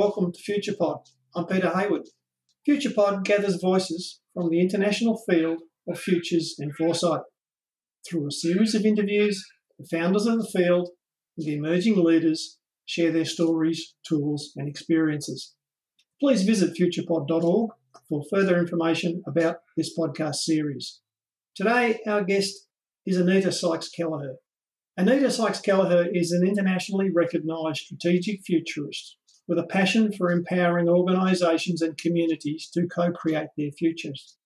Welcome to FuturePod. I'm Peter Hayward. FuturePod gathers voices from the international field of futures and foresight. Through a series of interviews, the founders of the field and the emerging leaders share their stories, tools, and experiences. Please visit futurepod.org for further information about this podcast series. Today, our guest is Anita Sykes Kelleher. Anita Sykes Kelleher is an internationally recognised strategic futurist with a passion for empowering organisations and communities to co create their futures.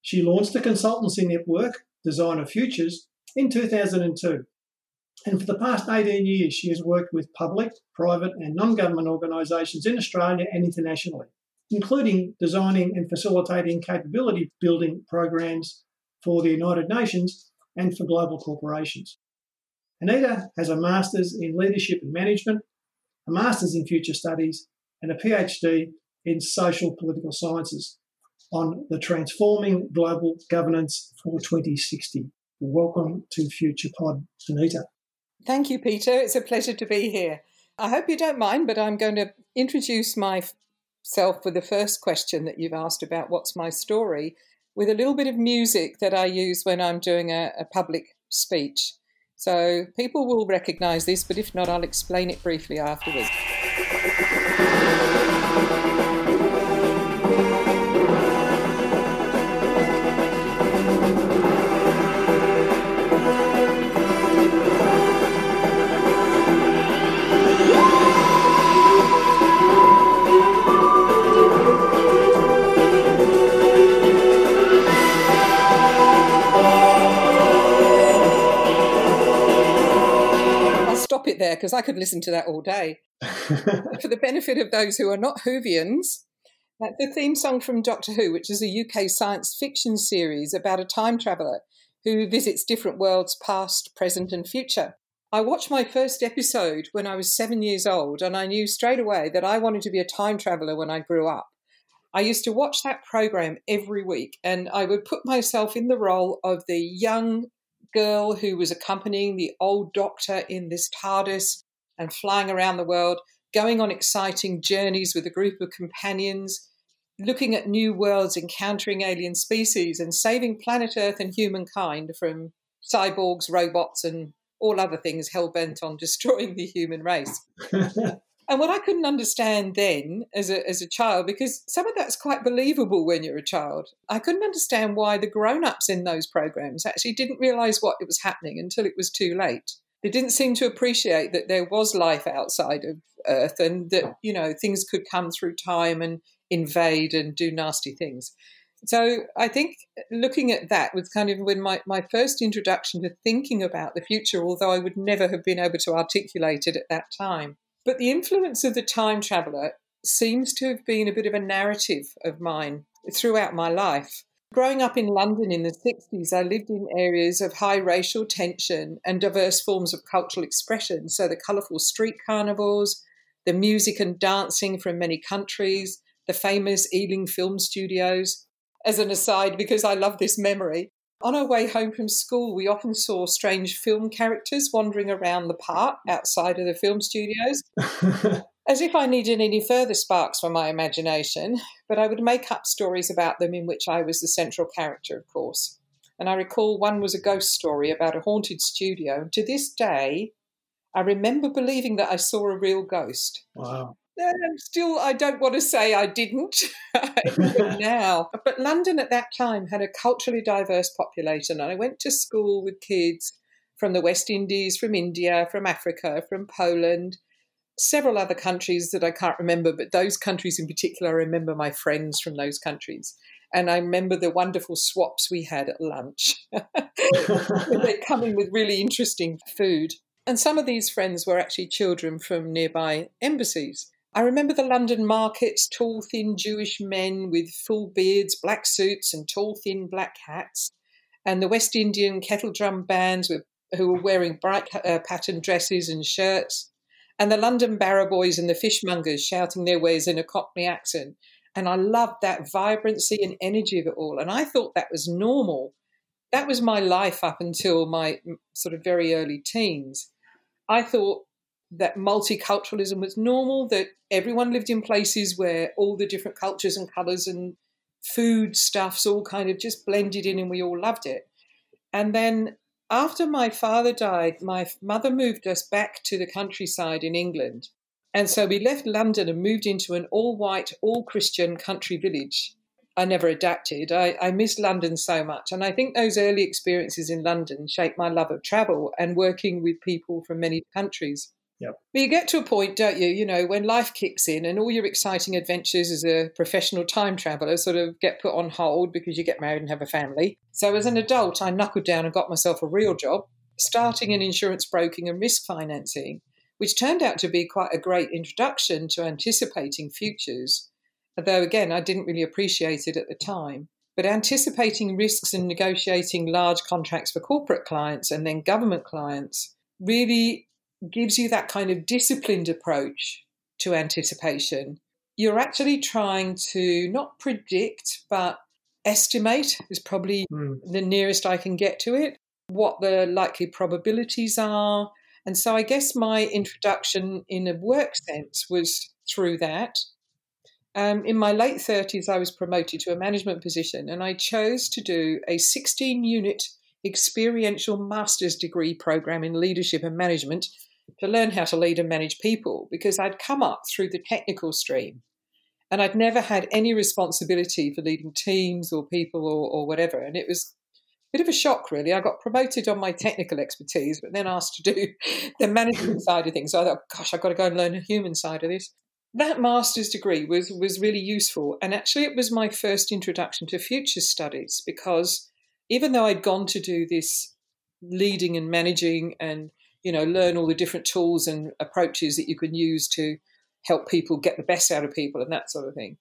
She launched a consultancy network, Designer Futures, in 2002. And for the past 18 years, she has worked with public, private, and non government organisations in Australia and internationally, including designing and facilitating capability building programs for the United Nations and for global corporations. Anita has a Master's in Leadership and Management, a Master's in Future Studies, and a PhD in Social Political Sciences on the Transforming Global Governance for 2060. Welcome to Future Pod, Anita. Thank you, Peter. It's a pleasure to be here. I hope you don't mind, but I'm going to introduce myself with the first question that you've asked about what's my story with a little bit of music that I use when I'm doing a, a public speech. So people will recognize this, but if not, I'll explain it briefly afterwards. It there because I could listen to that all day. For the benefit of those who are not Whovians, that's the theme song from Doctor Who, which is a UK science fiction series about a time traveller who visits different worlds past, present, and future. I watched my first episode when I was seven years old, and I knew straight away that I wanted to be a time traveller when I grew up. I used to watch that program every week, and I would put myself in the role of the young girl who was accompanying the old doctor in this TARDIS and flying around the world, going on exciting journeys with a group of companions, looking at new worlds, encountering alien species, and saving planet Earth and humankind from cyborgs, robots, and all other things hell bent on destroying the human race. And what I couldn't understand then as a, as a child, because some of that's quite believable when you're a child, I couldn't understand why the grown ups in those programs actually didn't realize what it was happening until it was too late. They didn't seem to appreciate that there was life outside of Earth and that, you know, things could come through time and invade and do nasty things. So I think looking at that was kind of when my, my first introduction to thinking about the future, although I would never have been able to articulate it at that time. But the influence of the time traveller seems to have been a bit of a narrative of mine throughout my life. Growing up in London in the 60s, I lived in areas of high racial tension and diverse forms of cultural expression. So the colourful street carnivals, the music and dancing from many countries, the famous Ealing film studios. As an aside, because I love this memory, on our way home from school, we often saw strange film characters wandering around the park outside of the film studios. As if I needed any further sparks for my imagination, but I would make up stories about them in which I was the central character, of course. And I recall one was a ghost story about a haunted studio. And to this day, I remember believing that I saw a real ghost. Wow. Um, still, I don't want to say I didn't now. But London at that time had a culturally diverse population, and I went to school with kids from the West Indies, from India, from Africa, from Poland, several other countries that I can't remember, but those countries in particular, I remember my friends from those countries. And I remember the wonderful swaps we had at lunch. They're coming with really interesting food. And some of these friends were actually children from nearby embassies. I remember the London markets, tall, thin Jewish men with full beards, black suits, and tall, thin black hats, and the West Indian kettle drum bands with, who were wearing bright uh, patterned dresses and shirts, and the London barrow boys and the fishmongers shouting their wares in a Cockney accent. And I loved that vibrancy and energy of it all. And I thought that was normal. That was my life up until my sort of very early teens. I thought that multiculturalism was normal, that everyone lived in places where all the different cultures and colours and food stuffs all kind of just blended in and we all loved it. And then after my father died, my mother moved us back to the countryside in England. And so we left London and moved into an all white, all Christian country village. I never adapted. I, I London so much. And I think those early experiences in London shaped my love of travel and working with people from many countries. Yep. But you get to a point, don't you, you know, when life kicks in and all your exciting adventures as a professional time traveler sort of get put on hold because you get married and have a family. So as an adult, I knuckled down and got myself a real job, starting in insurance broking and risk financing, which turned out to be quite a great introduction to anticipating futures. Although, again, I didn't really appreciate it at the time. But anticipating risks and negotiating large contracts for corporate clients and then government clients really gives you that kind of disciplined approach to anticipation. You're actually trying to not predict, but estimate is probably mm. the nearest I can get to it, what the likely probabilities are. And so I guess my introduction in a work sense was through that. Um, in my late 30s, I was promoted to a management position and I chose to do a 16 unit experiential master's degree program in leadership and management to learn how to lead and manage people because I'd come up through the technical stream and I'd never had any responsibility for leading teams or people or, or whatever. And it was a bit of a shock, really. I got promoted on my technical expertise, but then asked to do the management side of things. So I thought, gosh, I've got to go and learn the human side of this. That master's degree was, was really useful. And actually, it was my first introduction to future studies because even though I'd gone to do this leading and managing and you know, learn all the different tools and approaches that you can use to help people get the best out of people and that sort of thing.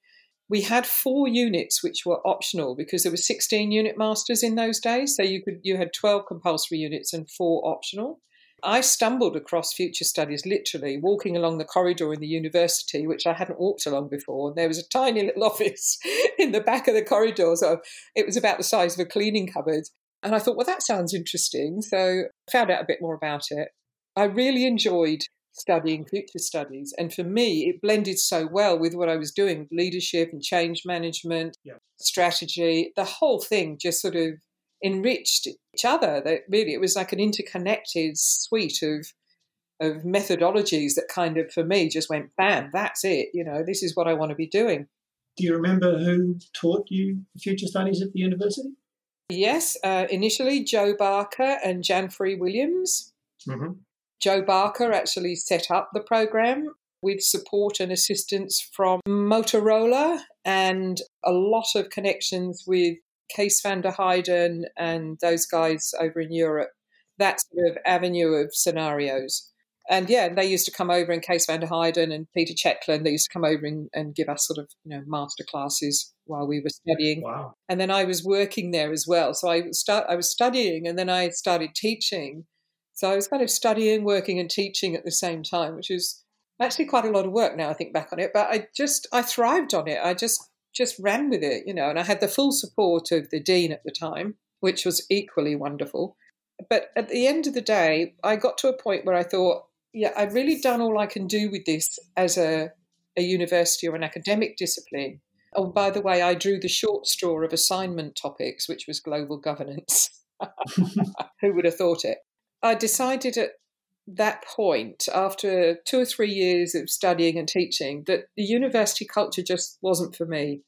We had four units which were optional because there were 16 unit masters in those days. So you could you had 12 compulsory units and four optional. I stumbled across future studies literally walking along the corridor in the university, which I hadn't walked along before. And there was a tiny little office in the back of the corridor. So it was about the size of a cleaning cupbod. And I thought, well, that sounds interesting. So I found out a bit more about it. I really enjoyed studying future studies. And for me, it blended so well with what I was doing leadership and change management, yeah. strategy. The whole thing just sort of enriched each other. That really, it was like an interconnected suite of of methodologies that kind of, for me, just went bam, that's it. You know, this is what I want to be doing. Do you remember who taught you future studies at the university? Yes, uh, initially Joe Barker and Jan Free Williams. Mm-hmm. Joe Barker actually set up the program with support and assistance from Motorola and a lot of connections with Kees van der Heijden and those guys over in Europe. That sort of avenue of scenarios. And yeah, they used to come over and Kees van der Heijden and Peter Checkland, they used to come over and, and give us sort of, you know, master classes while we were studying. Wow. And then I was working there as well. So I start I was studying and then I started teaching. So I was kind of studying, working and teaching at the same time, which is actually quite a lot of work now I think back on it. But I just I thrived on it. I just just ran with it, you know, and I had the full support of the dean at the time, which was equally wonderful. But at the end of the day, I got to a point where I thought, yeah, I've really done all I can do with this as a, a university or an academic discipline. Oh, by the way, I drew the short straw of assignment topics, which was global governance. Who would have thought it? I decided at that point, after two or three years of studying and teaching, that the university culture just wasn't for me.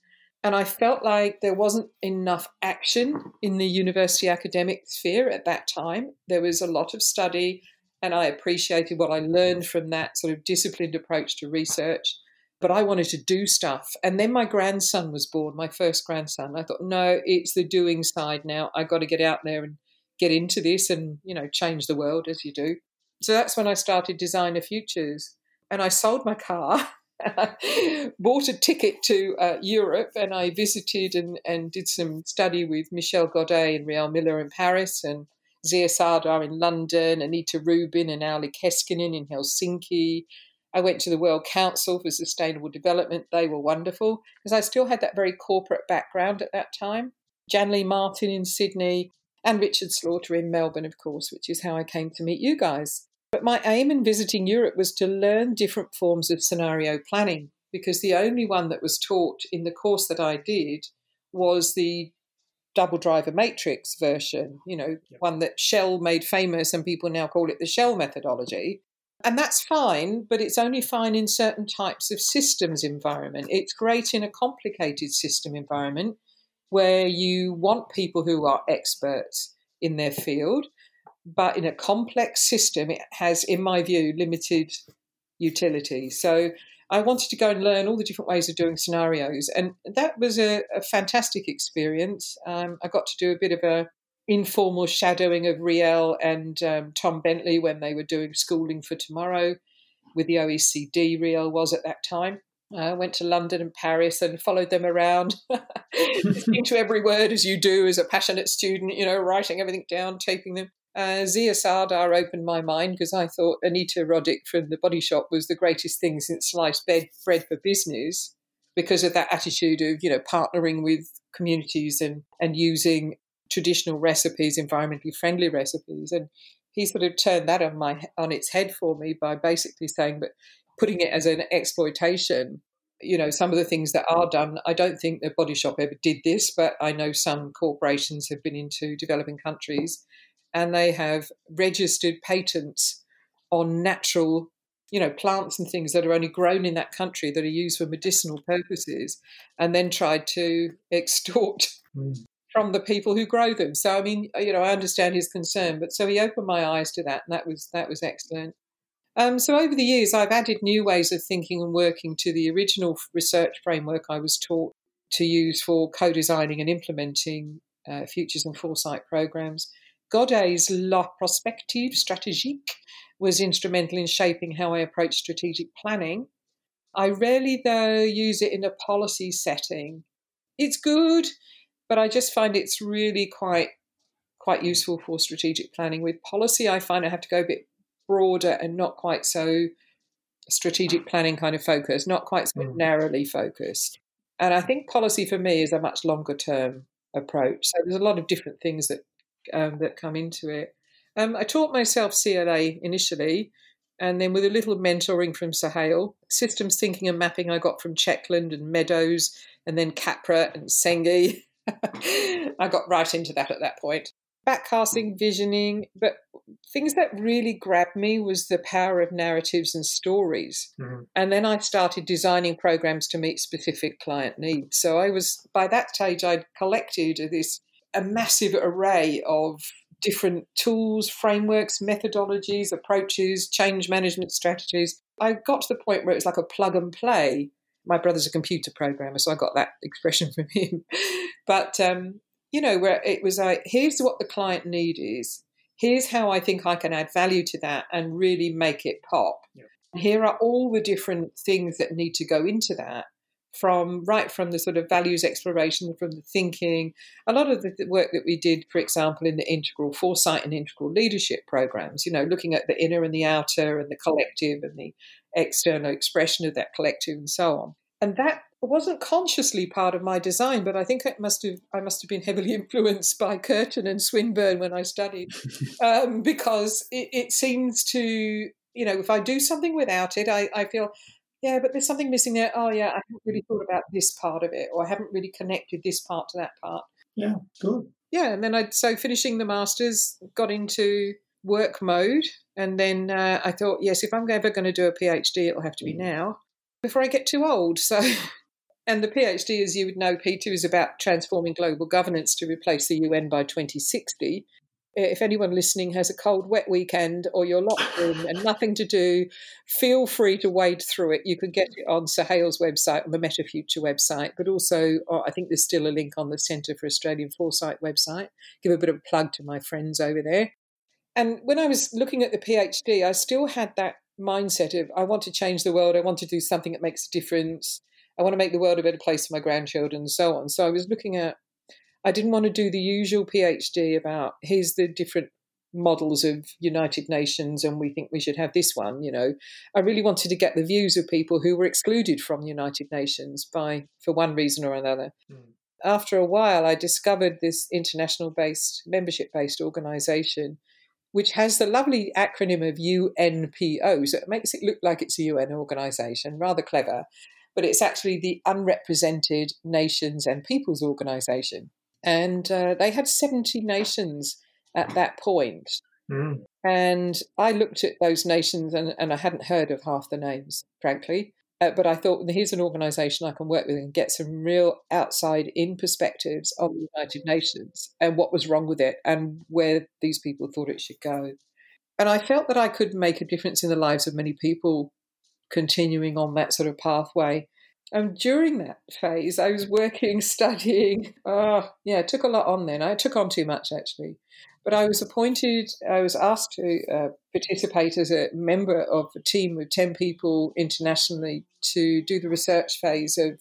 And I felt like there wasn't enough action in the university academic sphere at that time. There was a lot of study, and I appreciated what I learned from that sort of disciplined approach to research. But I wanted to do stuff. And then my grandson was born, my first grandson. I thought, no, it's the doing side now. I got to get out there and get into this and, you know, change the world as you do. So that's when I started Designer Futures. And I sold my car. bought a ticket to uh, Europe and I visited and, and did some study with Michel Godet and Riel Miller in Paris and Zia Sardar in London, Anita Rubin and Auli Keskinen in Helsinki. I went to the World Council for Sustainable Development. They were wonderful because I still had that very corporate background at that time. Jan Lee Martin in Sydney and Richard Slaughter in Melbourne, of course, which is how I came to meet you guys. But my aim in visiting Europe was to learn different forms of scenario planning because the only one that was taught in the course that I did was the double driver matrix version, you know, yep. one that Shell made famous and people now call it the Shell methodology. And that's fine, but it's only fine in certain types of systems environment. It's great in a complicated system environment where you want people who are experts in their field but in a complex system, it has, in my view, limited utility. So I wanted to go and learn all the different ways of doing scenarios, and that was a, a fantastic experience. Um, I got to do a bit of a informal shadowing of Riel and um, Tom Bentley when they were doing schooling for tomorrow with the OECD. Riel was at that time. I went to London and Paris and followed them around, listening to every word as you do as a passionate student, you know, writing everything down, taping them. Uh, Zia Sardar opened my mind because I thought Anita Roddick from the Body Shop was the greatest thing since sliced bread for business because of that attitude of you know partnering with communities and and using traditional recipes, environmentally friendly recipes, and he sort of turned that on my on its head for me by basically saying, but putting it as an exploitation. You know, some of the things that are done, I don't think the Body Shop ever did this, but I know some corporations have been into developing countries and they have registered patents on natural you know plants and things that are only grown in that country that are used for medicinal purposes and then tried to extort mm. From the people who grow them so i mean you know i understand his concern but so he opened my eyes to that and that was that was excellent um, so over the years i've added new ways of thinking and working to the original research framework i was taught to use for co-designing and implementing uh, futures and foresight programs Godet's La Prospective Stratégique was instrumental in shaping how I approach strategic planning. I rarely, though, use it in a policy setting. It's good, but I just find it's really quite quite useful for strategic planning. With policy, I find I have to go a bit broader and not quite so strategic planning kind of focus, not quite so mm. narrowly focused. And I think policy for me is a much longer term approach. So there's a lot of different things that um, that come into it. Um, I taught myself CLA initially, and then with a little mentoring from Sohail, systems thinking and mapping I got from Checkland and Meadows, and then Capra and Senge. I got right into that at that point. Backcasting, visioning, but things that really grabbed me was the power of narratives and stories. Mm-hmm. And then I started designing programs to meet specific client needs. So I was, by that stage, I'd collected this a massive array of different tools, frameworks, methodologies, approaches, change management strategies. I got to the point where it was like a plug and play. My brother's a computer programmer, so I got that expression from him. But, um, you know, where it was like, here's what the client need is. Here's how I think I can add value to that and really make it pop. Yeah. Here are all the different things that need to go into that from right from the sort of values exploration, from the thinking. A lot of the work that we did, for example, in the integral foresight and integral leadership programs, you know, looking at the inner and the outer and the collective and the external expression of that collective and so on. And that wasn't consciously part of my design, but I think it must have I must have been heavily influenced by Curtin and Swinburne when I studied, um, because it, it seems to you know if I do something without it, I, I feel yeah, but there's something missing there. Oh, yeah, I haven't really thought about this part of it, or I haven't really connected this part to that part. Yeah, good. Yeah, and then I so finishing the masters, got into work mode, and then uh, I thought, yes, if I'm ever going to do a PhD, it'll have to be mm. now before I get too old. So. And the PhD, as you would know, Peter, is about transforming global governance to replace the UN by 2060 if anyone listening has a cold, wet weekend or you're locked in and nothing to do, feel free to wade through it. You can get it on Sohail's website, on the MetaFuture website, but also oh, I think there's still a link on the Centre for Australian Foresight website. Give a bit of a plug to my friends over there. And when I was looking at the PhD, I still had that mindset of I want to change the world, I want to do something that makes a difference, I want to make the world a better place for my grandchildren, and so on. So I was looking at I didn't want to do the usual PhD about here's the different models of United Nations and we think we should have this one, you know. I really wanted to get the views of people who were excluded from the United Nations by for one reason or another. Mm. After a while I discovered this international based membership based organization which has the lovely acronym of UNPO. So it makes it look like it's a UN organization, rather clever, but it's actually the Unrepresented Nations and Peoples Organization. And uh, they had 70 nations at that point. Mm. And I looked at those nations and, and I hadn't heard of half the names, frankly. Uh, but I thought, here's an organization I can work with and get some real outside in perspectives of the United Nations and what was wrong with it and where these people thought it should go. And I felt that I could make a difference in the lives of many people continuing on that sort of pathway. And during that phase, I was working, studying. Oh, yeah, it took a lot on then. I took on too much, actually. But I was appointed, I was asked to uh, participate as a member of a team of 10 people internationally to do the research phase of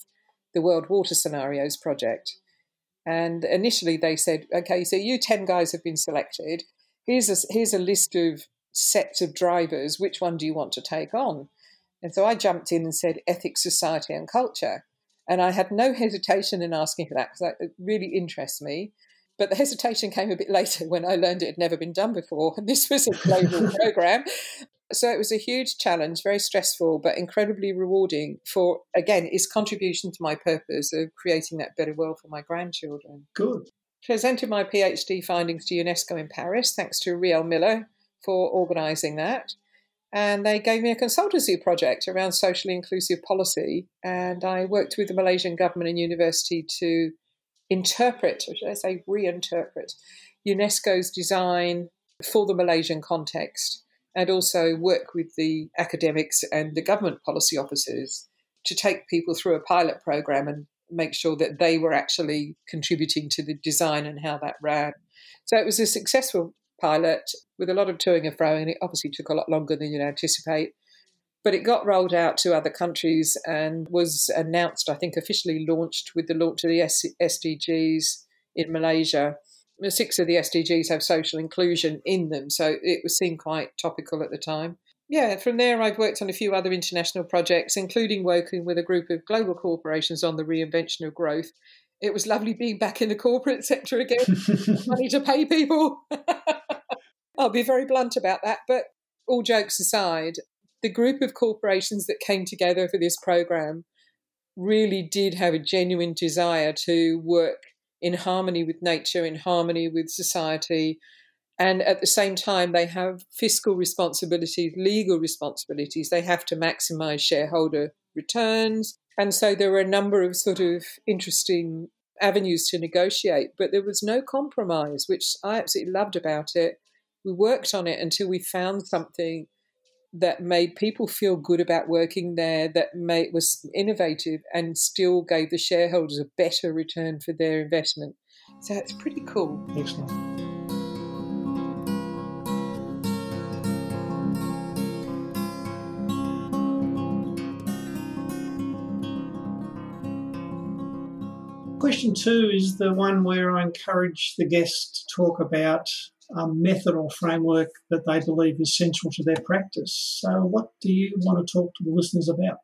the World Water Scenarios project. And initially they said, okay, so you 10 guys have been selected. Here's a, here's a list of sets of drivers. Which one do you want to take on? And so I jumped in and said ethics, society, and culture. And I had no hesitation in asking for that because it really interests me. But the hesitation came a bit later when I learned it had never been done before. And this was a global program. So it was a huge challenge, very stressful, but incredibly rewarding for, again, its contribution to my purpose of creating that better world for my grandchildren. Good. Presented my PhD findings to UNESCO in Paris, thanks to Riel Miller for organising that. And they gave me a consultancy project around socially inclusive policy. And I worked with the Malaysian government and university to interpret, or should I say reinterpret, UNESCO's design for the Malaysian context and also work with the academics and the government policy officers to take people through a pilot program and make sure that they were actually contributing to the design and how that ran. So it was a successful pilot with a lot of toing and froing, it obviously took a lot longer than you'd anticipate. But it got rolled out to other countries and was announced, I think, officially launched with the launch of the SDGs in Malaysia. Six of the SDGs have social inclusion in them, so it was seen quite topical at the time. Yeah, from there, I've worked on a few other international projects, including working with a group of global corporations on the reinvention of growth. It was lovely being back in the corporate sector again, money to pay people. I'll be very blunt about that, but all jokes aside, the group of corporations that came together for this program really did have a genuine desire to work in harmony with nature, in harmony with society. And at the same time, they have fiscal responsibilities, legal responsibilities. They have to maximize shareholder returns. And so there were a number of sort of interesting avenues to negotiate, but there was no compromise, which I absolutely loved about it. We worked on it until we found something that made people feel good about working there, that made, was innovative and still gave the shareholders a better return for their investment. So it's pretty cool. Excellent. Question two is the one where I encourage the guests to talk about a method or framework that they believe is central to their practice. So, what do you want to talk to the listeners about?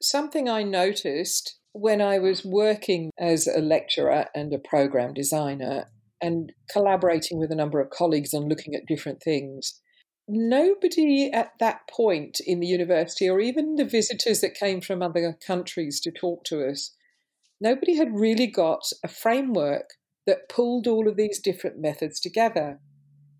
Something I noticed when I was working as a lecturer and a program designer and collaborating with a number of colleagues on looking at different things. Nobody at that point in the university, or even the visitors that came from other countries to talk to us, nobody had really got a framework that pulled all of these different methods together.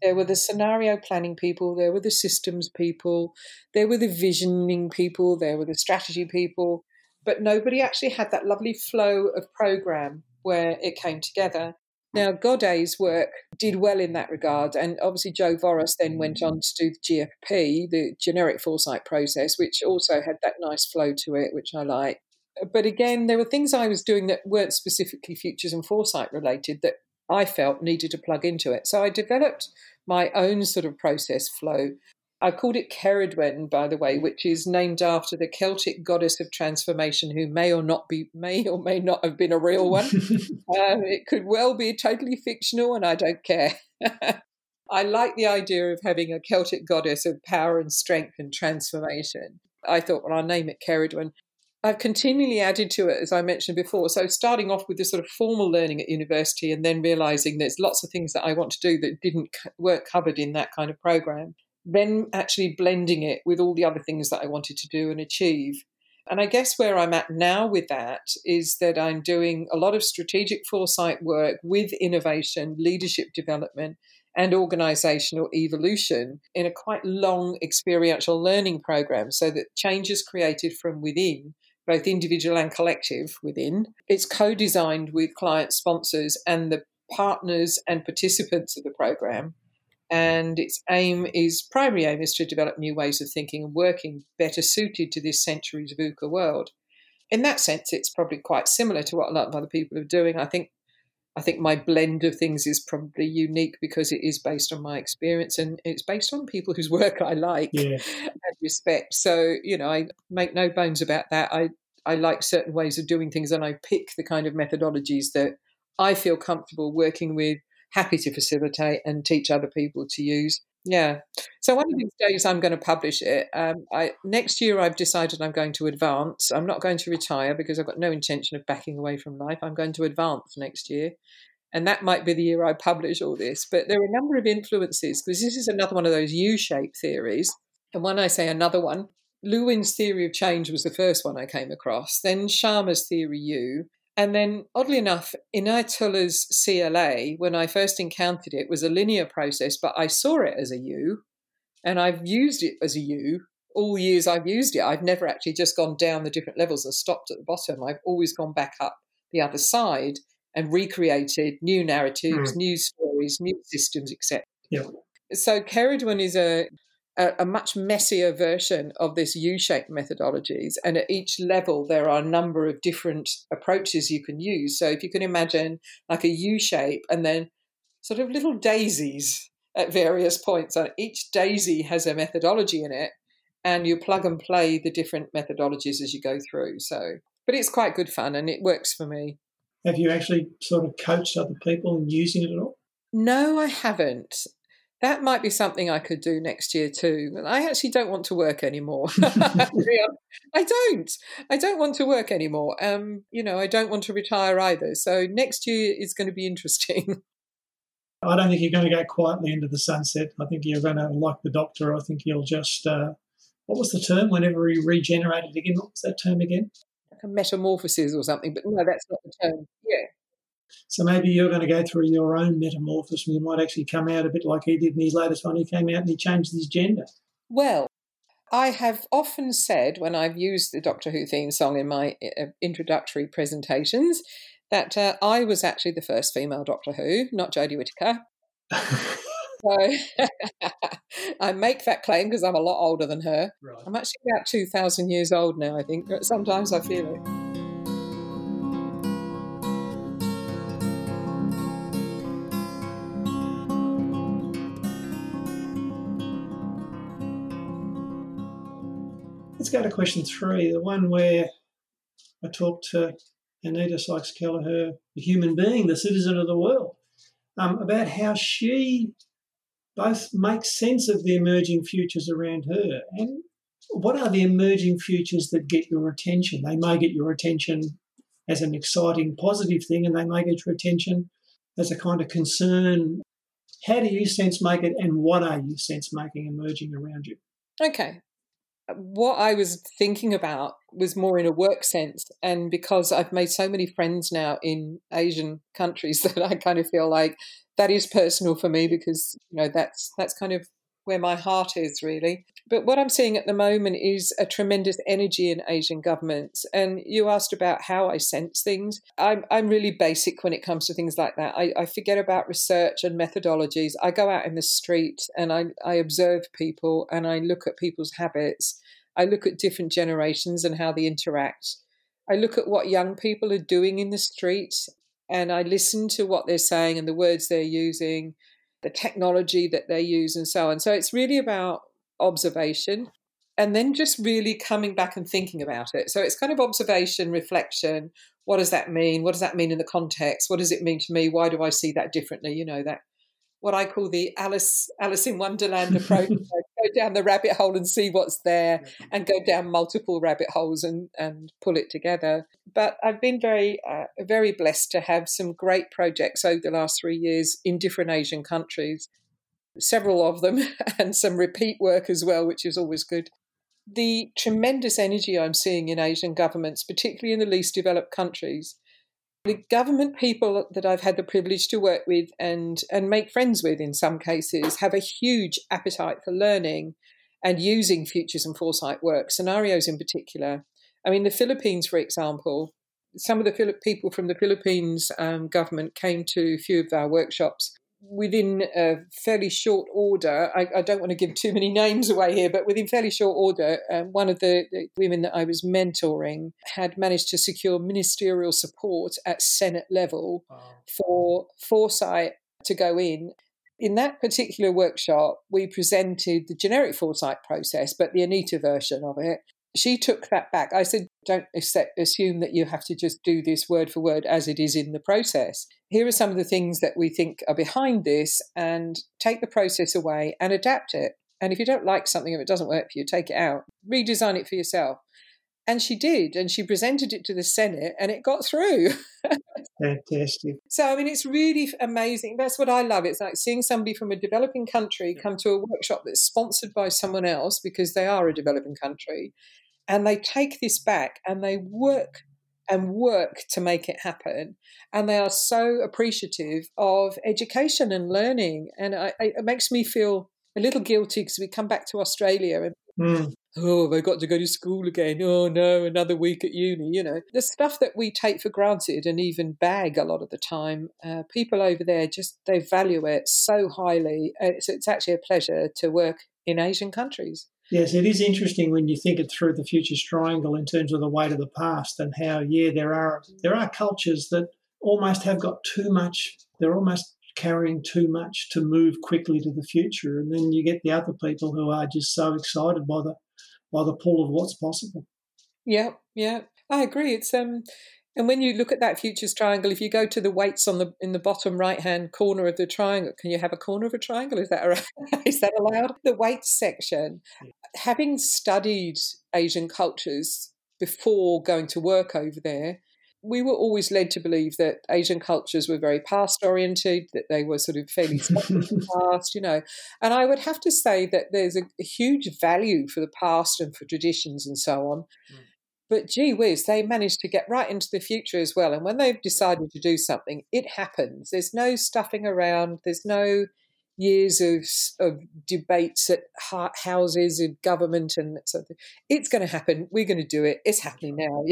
There were the scenario planning people, there were the systems people, there were the visioning people, there were the strategy people, but nobody actually had that lovely flow of program where it came together. Now, Godet's work did well in that regard, and obviously Joe Voros then went on to do the GFP, the generic foresight process, which also had that nice flow to it, which I like. But again, there were things I was doing that weren't specifically futures and foresight related that I felt needed to plug into it. So I developed my own sort of process flow. I called it Ceridwen, by the way, which is named after the Celtic goddess of transformation, who may or not be may or may not have been a real one. um, it could well be totally fictional, and I don't care. I like the idea of having a Celtic goddess of power and strength and transformation. I thought, well, I'll name it Ceridwen. I've continually added to it, as I mentioned before. So, starting off with this sort of formal learning at university and then realizing there's lots of things that I want to do that didn't weren't covered in that kind of program. Then actually blending it with all the other things that I wanted to do and achieve. And I guess where I'm at now with that is that I'm doing a lot of strategic foresight work with innovation, leadership development, and organizational evolution in a quite long experiential learning program so that change is created from within both individual and collective within. It's co designed with client sponsors and the partners and participants of the program. And its aim is primary aim is to develop new ways of thinking and working better suited to this century's VUCA world. In that sense, it's probably quite similar to what a lot of other people are doing. I think I think my blend of things is probably unique because it is based on my experience and it's based on people whose work I like yeah. and respect. So, you know, I make no bones about that. I, I like certain ways of doing things and I pick the kind of methodologies that I feel comfortable working with, happy to facilitate and teach other people to use. Yeah. So one of these days I'm going to publish it. Um, I, next year I've decided I'm going to advance. I'm not going to retire because I've got no intention of backing away from life. I'm going to advance next year. And that might be the year I publish all this. But there are a number of influences because this is another one of those U-shaped theories. And when I say another one, Lewin's theory of change was the first one I came across. Then Scharmer's theory U, and then, oddly enough, Inayatullah's CLA, when I first encountered it, was a linear process, but I saw it as a U, and I've used it as a U all years I've used it. I've never actually just gone down the different levels and stopped at the bottom. I've always gone back up the other side and recreated new narratives, mm. new stories, new systems, etc. Yeah. So Ceridwen is a a, a much messier version of this U-shaped methodologies. And at each level, there are a number of different approaches you can use. So if you can imagine like a U-shape and then sort of little daisies at various points, and each daisy has a methodology in it, and you plug and play the different methodologies as you go through. So, but it's quite good fun and it works for me. Have you actually sort of coached other people in using it at all? No, I haven't that might be something I could do next year too. I actually don't want to work anymore. I don't. I don't want to work anymore. Um, you know, I don't want to retire either. So next year is going to be interesting. I don't think you're going to go quietly into the sunset. I think you're going to, like the doctor, I think you'll just, uh, what was the term whenever he regenerated again? What was that term again? Like a metamorphosis or something, but no, that's not the term. Yeah. So maybe you're going to go through your own metamorphosis and you might actually come out a bit like he did in his latest one. He came out and he changed his gender. Well, I have often said when I've used the Doctor Who theme song in my uh, introductory presentations that uh, I was actually the first female Doctor Who, not Jodie Whittaker. so I make that claim because I'm a lot older than her. Right. I'm actually about 2,000 years old now, I think. Sometimes I feel it. Let's go to question three, the one where I talked to Anita Sykes Kelleher, the human being, the citizen of the world, um, about how she both makes sense of the emerging futures around her and what are the emerging futures that get your attention? They may get your attention as an exciting, positive thing, and they may get your attention as a kind of concern. How do you sense make it, and what are you sense making emerging around you? Okay, what I was thinking about was more in a work sense. And because I've made so many friends now in Asian countries that I kind of feel like that is personal for me because, you know, that's that's kind of where my heart is really. But what I'm seeing at the moment is a tremendous energy in Asian governments. And you asked about how I sense things. I'm, I'm really basic when it comes to things like that. I, I forget about research and methodologies. I go out in the street and I, I observe people and I look at people's habits. I look at different generations and how they interact. I look at what young people are doing in the street and I listen to what they're saying and the words they're using the technology that they use and so on. So it's really about observation and then just really coming back and thinking about it. So it's kind of observation, reflection. What does that mean? What does that mean in the context? What does it mean to me? Why do I see that differently? You know, that what I call the Alice Alice in Wonderland approach. go down the rabbit hole and see what's there and go down multiple rabbit holes and, and pull it together. But I've been very, uh, very blessed to have some great projects over the last three years in different Asian countries, several of them, and some repeat work as well, which is always good. The tremendous energy I'm seeing in Asian governments, particularly in the least developed countries, the government people that I've had the privilege to work with and, and make friends with in some cases have a huge appetite for learning and using futures and foresight work, scenarios in particular. I mean, the Philippines, for example, some of the people from the Philippines um, government came to a few of our workshops within a fairly short order, I, I, don't want to give too many names away here, but within fairly short order, um, one of the, the, women that I was mentoring had managed to secure ministerial support at Senate level wow. for foresight to go in. In that particular workshop, we presented the generic foresight process, but the Anita version of it, she took that back. I said, don't assume that you have to just do this word for word as it is in the process. Here are some of the things that we think are behind this, and take the process away and adapt it. And if you don't like something, if it doesn't work for you, take it out, redesign it for yourself. And she did, and she presented it to the Senate, and it got through. Fantastic. So, I mean, it's really amazing. That's what I love. It's like seeing somebody from a developing country come to a workshop that's sponsored by someone else because they are a developing country, and they take this back and they work and work to make it happen. And they are so appreciative of education and learning. And I, it makes me feel a little guilty because we come back to Australia and mm oh, have got to go to school again? Oh no, another week at uni. You know, the stuff that we take for granted and even bag a lot of the time, uh, people over there just they value it so highly. It's, it's actually a pleasure to work in Asian countries. Yes, it is interesting when you think it through the futures triangle in terms of the weight of the past and how, yeah, there are there are cultures that almost have got too much. They're almost carrying too much to move quickly to the future, and then you get the other people who are just so excited by the by the pull of what's possible. Yeah, yeah, I agree. It's um, and when you look at that futures triangle, if you go to the weights on the in the bottom right hand corner of the triangle, can you have a corner of a triangle? Is that is that allowed? The weights section. Having studied Asian cultures before going to work over there, we were always led to believe that Asian cultures were very past oriented, that they were sort of fairly special to the past, you know. And I would have to say that there's a, a, huge value for the past and for traditions and so on. Mm. But gee whiz, they managed to get right into the future as well. And when they've decided to do something, it happens. There's no stuffing around, there's no years of, of debates at houses of government and so it's going to happen. We're going to do it. It's happening now.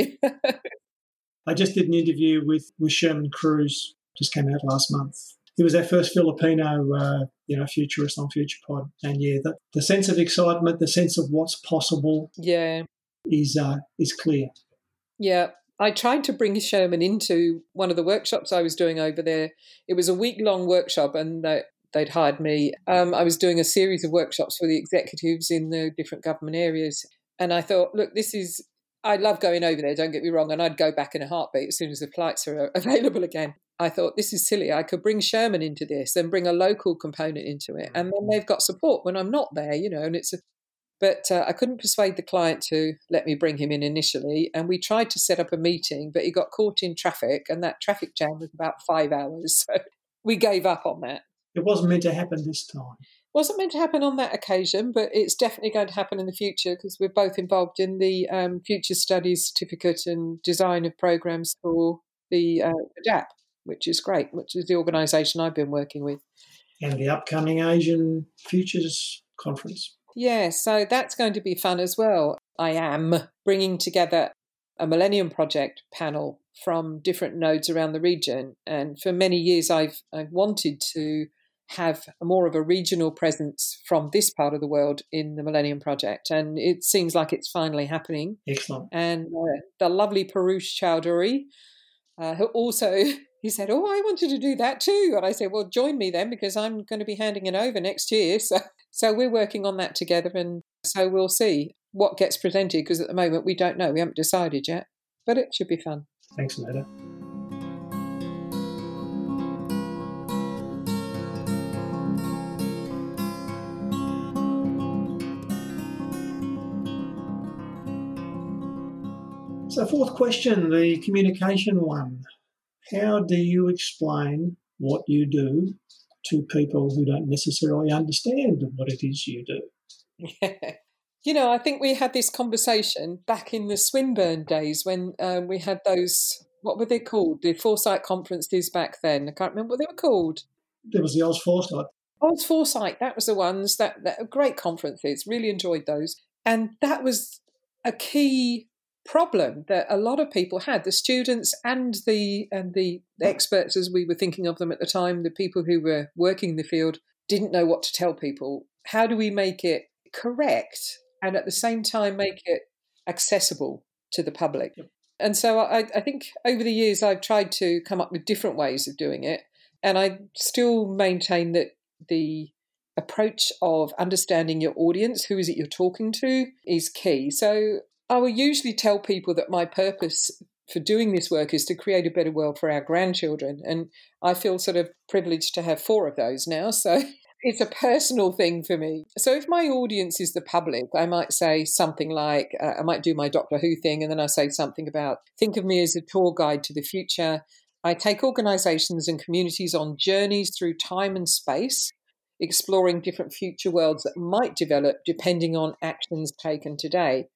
I just did an interview with, with Shermon Cruz, just came out last month. He was our first Filipino, uh, you know, futurist on Future Pod. and yeah, the, the sense of excitement, the sense of what's possible, yeah, is uh, is clear. Yeah, I tried to bring Shermon into one of the workshops I was doing over there. It was a week long workshop, and they, would hired me. Um, I was doing a series of workshops for the executives in the different government areas. And I thought, look, this is I love going over there, don't get me wrong, and I'd go back in a heartbeat as soon as the flights are available again. I thought this is silly. I could bring Shermon into this and bring a local component into it, and then they've got support when I'm not there, you know. And it's, a, but uh, I couldn't persuade the client to let me bring him in initially, and we tried to set up a meeting, but he got caught in traffic, and that traffic jam was about five hours, so we gave up on that. It wasn't meant to happen this time wasn't meant to happen on that occasion, but it's definitely going to happen in the future because we're both involved in the um, Future Studies Certificate and design of programs for the uh, ADAP, which is great, which is the organisation I've been working with. And the upcoming Asian Futures Conference. Yeah, so that's going to be fun as well. I am bringing together a Millennium Project panel from different nodes around the region. And for many years, I've, I've wanted to have more of a regional presence from this part of the world in the Millennium Project. And it seems like it's finally happening. Excellent. And uh, the lovely Puruesh Chaudhary, uh, who also, he said, Oh, I wanted to do that too. And I said, Well, join me then because I'm going to be handing it over next year. So, so we're working on that together, and so we'll see what gets presented because at the moment we don't know. We haven't decided yet, but it should be fun. Thanks, Anita. So, fourth question, the communication one. How do you explain what you do to people who don't necessarily understand what it is you do? Yeah. You know, I think we had this conversation back in the Swinburne days when um, we had those, what were they called? The Foresight conferences back then. I can't remember what they were called. There was the Oz Foresight. Oz Foresight, that was the ones that, that great conferences. Really enjoyed those. And that was a key problem that a lot of people had the students and the and the experts as we were thinking of them at the time the people who were working in the field didn't know what to tell people. How do we make it correct and at the same time make it accessible to the public? And so I, I think over the years i've tried to come up with different ways of doing it and i still maintain that the approach of understanding your audience who is it you're talking to is key. So I will usually tell people that my purpose for doing this work is to create a better world for our grandchildren. And I feel sort of privileged to have four of those now. So it's a personal thing for me. So if my audience is the public, I might say something like, uh, I might do my Doctor Who thing, and then I say something about think of me as a tour guide to the future. I take organizations and communities on journeys through time and space, exploring different future worlds that might develop depending on actions taken today.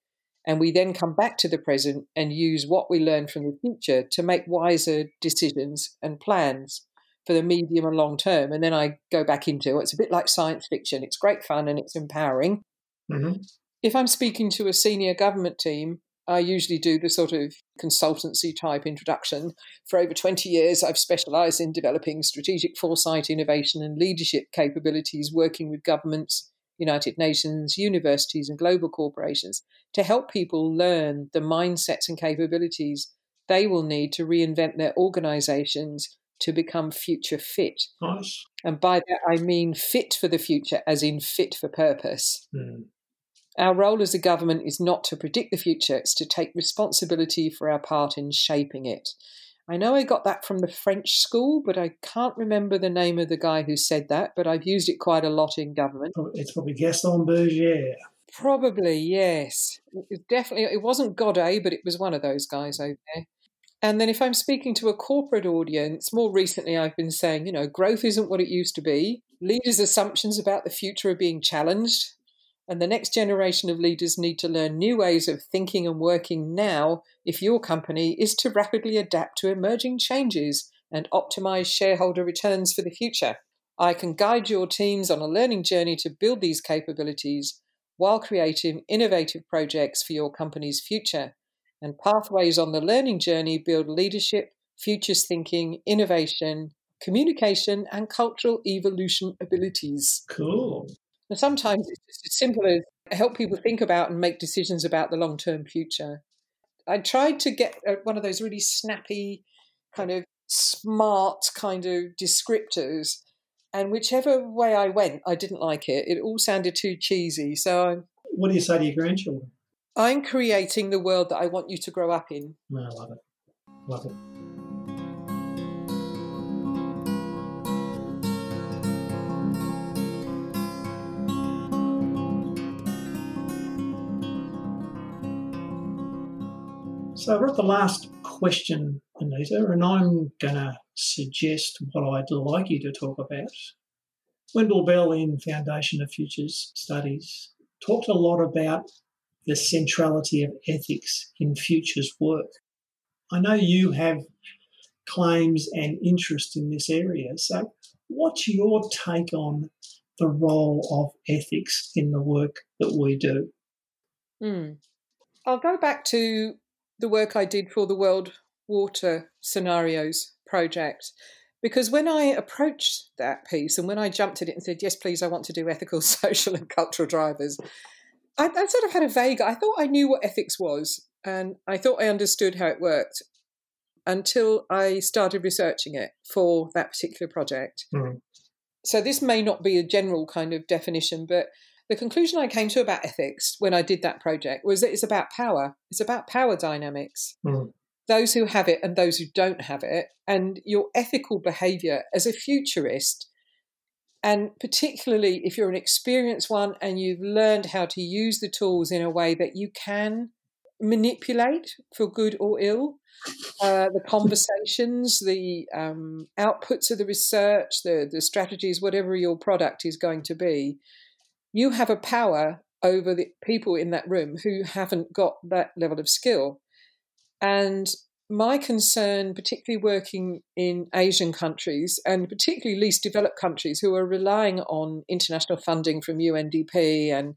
And we then come back to the present and use what we learn from the future to make wiser decisions and plans for the medium and long term. And then I go back into it's a bit like science fiction. It's great fun and it's empowering. Mm-hmm. If I'm speaking to a senior government team, I usually do the sort of consultancy type introduction. For over 20 years, I've specialized in developing strategic foresight, innovation, and leadership capabilities, working with governments United Nations, universities, and global corporations to help people learn the mindsets and capabilities they will need to reinvent their organizations to become future fit. Nice. And by that, I mean fit for the future, as in fit for purpose. Mm. Our role as a government is not to predict the future, it's to take responsibility for our part in shaping it. I know I got that from the French school, but I can't remember the name of the guy who said that, but I've used it quite a lot in government. It's probably Gaston Berger. Probably, yes. It definitely, it wasn't Godet, but it was one of those guys over there. And then if I'm speaking to a corporate audience, more recently I've been saying, you know, growth isn't what it used to be. Leaders' assumptions about the future are being challenged. And the next generation of leaders need to learn new ways of thinking and working now if your company is to rapidly adapt to emerging changes and optimize shareholder returns for the future. I can guide your teams on a learning journey to build these capabilities while creating innovative projects for your company's future. And pathways on the learning journey build leadership, futures thinking, innovation, communication, and cultural evolution abilities. Cool. And sometimes it's just as simple as help people think about and make decisions about the long term future. I tried to get uh, one of those really snappy, kind of smart kind of descriptors. And whichever way I went, I didn't like it. It all sounded too cheesy. So, what do you say to your grandchildren? I'm creating the world that I want you to grow up in. I love it. Love it. So we're at the last question, Anita, and I'm going to suggest what I'd like you to talk about. Wendell Bell in Foundation of Futures Studies talked a lot about the centrality of ethics in futures work. I know you have claims and interest in this area, so what's your take on the role of ethics in the work that we do? Hmm. I'll go back to the work I did for the World Water Scenarios project. Because when I approached that piece and when I jumped at it and said, yes, please, I want to do ethical, social, and cultural drivers, I, I sort of had a vague, I thought I knew what ethics was and I thought I understood how it worked until I started researching it for that particular project. Mm-hmm. So this may not be a general kind of definition, but the conclusion I came to about ethics when I did that project was that it's about power. It's about power dynamics. Mm. Those who have it and those who don't have it, and your ethical behavior as a futurist. And particularly if you're an experienced one and you've learned how to use the tools in a way that you can manipulate for good or ill uh, the conversations, the um, outputs of the research, the, the strategies, whatever your product is going to be, you have a power over the people in that room who haven't got that level of skill. And my concern, particularly working in Asian countries and particularly least developed countries who are relying on international funding from UNDP and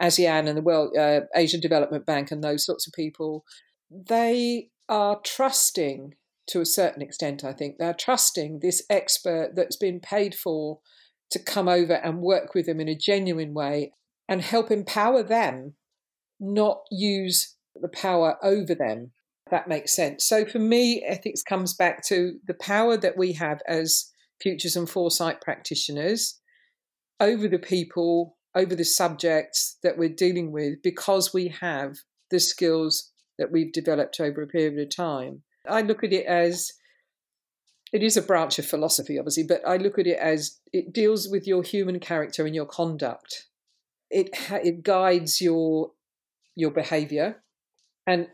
ASEAN and the World uh, Asian Development Bank and those sorts of people, they are trusting to a certain extent, I think. They're trusting this expert that's been paid for to come over and work with them in a genuine way and help empower them, not use the power over them. That makes sense. So for me, ethics comes back to the power that we have as futures and foresight practitioners over the people, over the subjects that we're dealing with, because we have the skills that we've developed over a period of time. I look at it as it is a branch of philosophy, obviously, but I look at it as it deals with your human character and your conduct. It it guides your your behaviour, and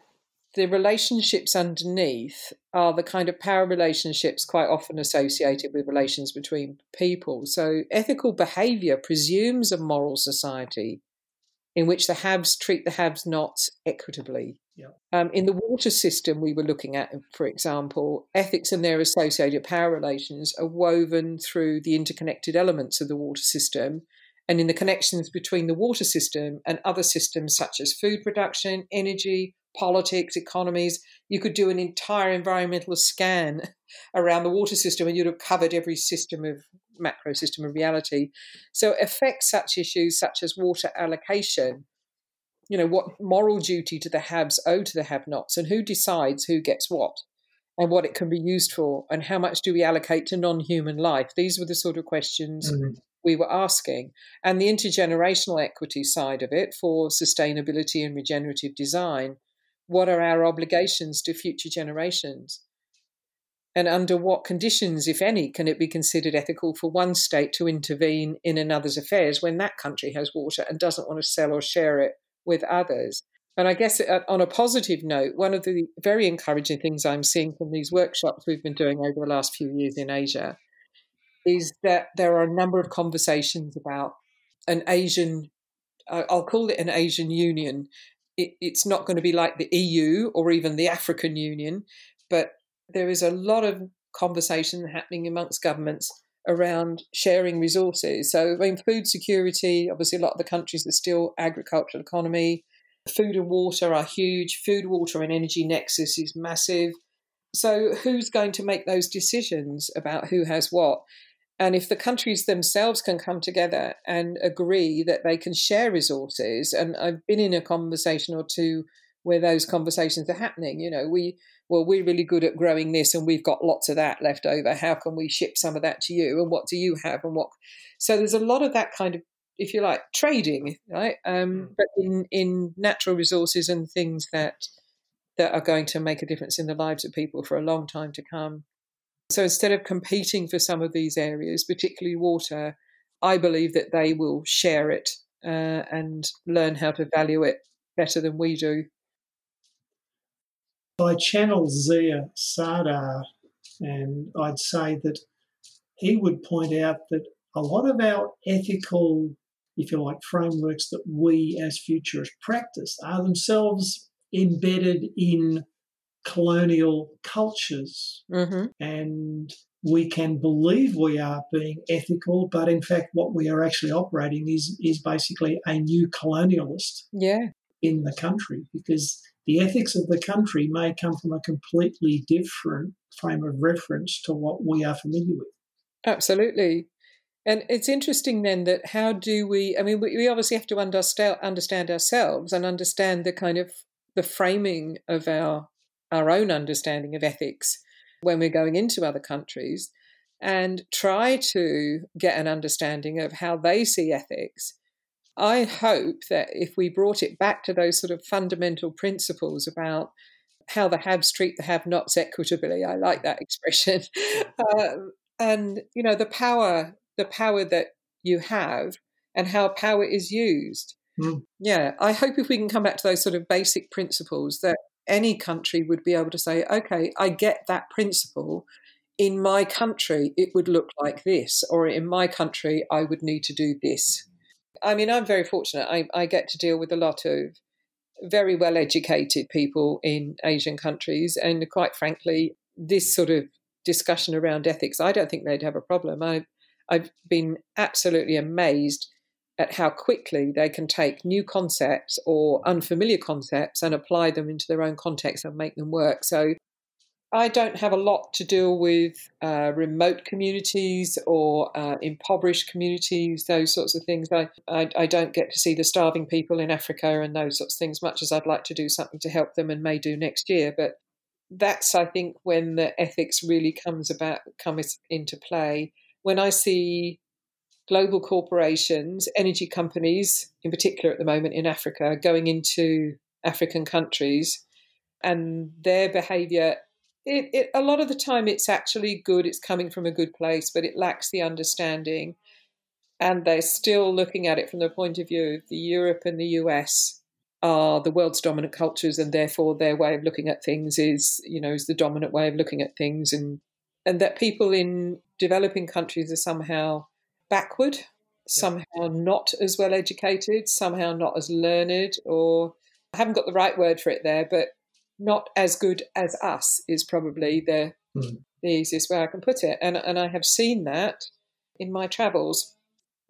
the relationships underneath are the kind of power relationships quite often associated with relations between people. So ethical behaviour presumes a moral society in which the haves treat the haves nots equitably. Um, in the water system we were looking at, for example, ethics and their associated power relations are woven through the interconnected elements of the water system and in the connections between the water system and other systems such as food production, energy, politics, economies. You could do an entire environmental scan around the water system and you'd have covered every system of macro system of reality. So affects such issues such as water allocation you know, what moral duty do the haves owe to the have nots and who decides who gets what and what it can be used for and how much do we allocate to non human life? These were the sort of questions mm-hmm. we were asking. And the intergenerational equity side of it for sustainability and regenerative design. What are our obligations to future generations? And under what conditions, if any, can it be considered ethical for one state to intervene in another's affairs when that country has water and doesn't want to sell or share it with others. And I guess uh, on a positive note, one of the very encouraging things I'm seeing from these workshops we've been doing over the last few years in Asia is that there are a number of conversations about an Asian, I'll call it an Asian Union. It, it's not going to be like the EU or even the African Union, but there is a lot of conversation happening amongst governments around sharing resources. So, I mean, food security, obviously, a lot of the countries are still agricultural economy. Food and water are huge. Food, water, and energy nexus is massive. So, who's going to make those decisions about who has what? And if the countries themselves can come together and agree that they can share resources, and I've been in a conversation or two where those conversations are happening, you know, we well, we're really good at growing this and we've got lots of that left over. How can we ship some of that to you? And what do you have? And what? So there's a lot of that kind of, if you like, trading, right? Um, mm. but in, in natural resources and things that that are going to make a difference in the lives of people for a long time to come. So instead of competing for some of these areas, particularly water, I believe that they will share it uh, and learn how to value it better than we do. I channel Zia Sardar, and I'd say that he would point out that a lot of our ethical, if you like, frameworks that we as futurists practice are themselves embedded in colonial cultures. Mm-hmm. And we can believe we are being ethical, but in fact, what we are actually operating is is basically a new colonialist yeah. in the country because the ethics of the country may come from a completely different frame of reference to what we are familiar with. Absolutely. And it's interesting then that how do we, I mean, we, obviously have to understand, ourselves and understand the kind of the framing of our, our own understanding of ethics when we're going into other countries and try to get an understanding of how they see ethics I hope that if we brought it back to those sort of fundamental principles about how the haves treat the have nots equitably, I like that expression, uh, and you know the power, the power that you have, and how power is used. Mm. Yeah, I hope if we can come back to those sort of basic principles that any country would be able to say, okay, I get that principle. In my country, it would look like this, or in my country, I would need to do this. I mean, I'm very fortunate. I, I get to deal with a lot of very well educated people in Asian countries. And quite frankly, this sort of discussion around ethics, I don't think they'd have a problem. I, I've been absolutely amazed at how quickly they can take new concepts or unfamiliar concepts and apply them into their own context and make them work. So I don't have a lot to deal with uh, remote communities or uh, impoverished communities, those sorts of things. I, I, I, don't get to see the starving people in Africa and those sorts of things, much as I'd like to do something to help them and may do next year. But that's, I think, when the ethics really comes about comes into play. When I see global corporations, energy companies, in particular at the moment in Africa, going into African countries, and their behaviour it, it, a lot of the time it's actually good it's coming from a good place but it lacks the understanding. And they're still looking at it from the point of view of the europe and the us are the world's dominant cultures and therefore their way of looking at things is you know is the dominant way of looking at things. And and that people in developing countries are somehow backward somehow not as well educated somehow not as learned or I haven't got the right word for it there but not as good as us is probably the mm. the easiest way I can put it. And and I have seen that in my travels.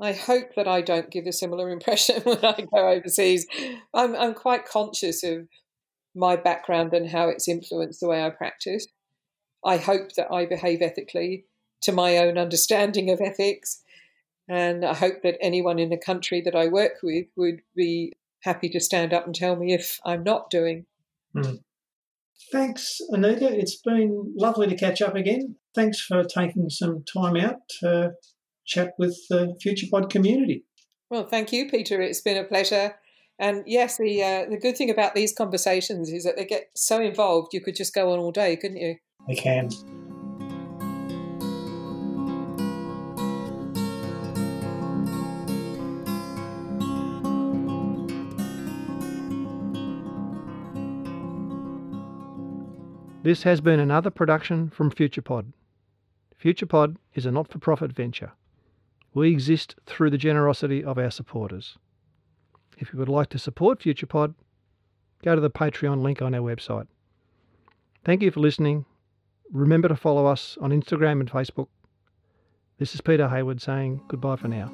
I hope that I don't give a similar impression when I go overseas. I'm I'm quite conscious of my background and how it's influenced the way I practice. I hope that I behave ethically to my own understanding of ethics. And I hope that anyone in the country that I work with would be happy to stand up and tell me if I'm not doing. Mm. Thanks, Anita. It's been lovely to catch up again. Thanks for taking some time out to chat with the FuturePod community. Well, thank you, Peter. It's been a pleasure. And yes, the uh, the good thing about these conversations is that they get so involved. You could just go on all day, couldn't you? They can. This has been another production from FuturePod. FuturePod is a not for profit venture. We exist through the generosity of our supporters. If you would like to support FuturePod, go to the Patreon link on our website. Thank you for listening. Remember to follow us on Instagram and Facebook. This is Peter Hayward saying goodbye for now.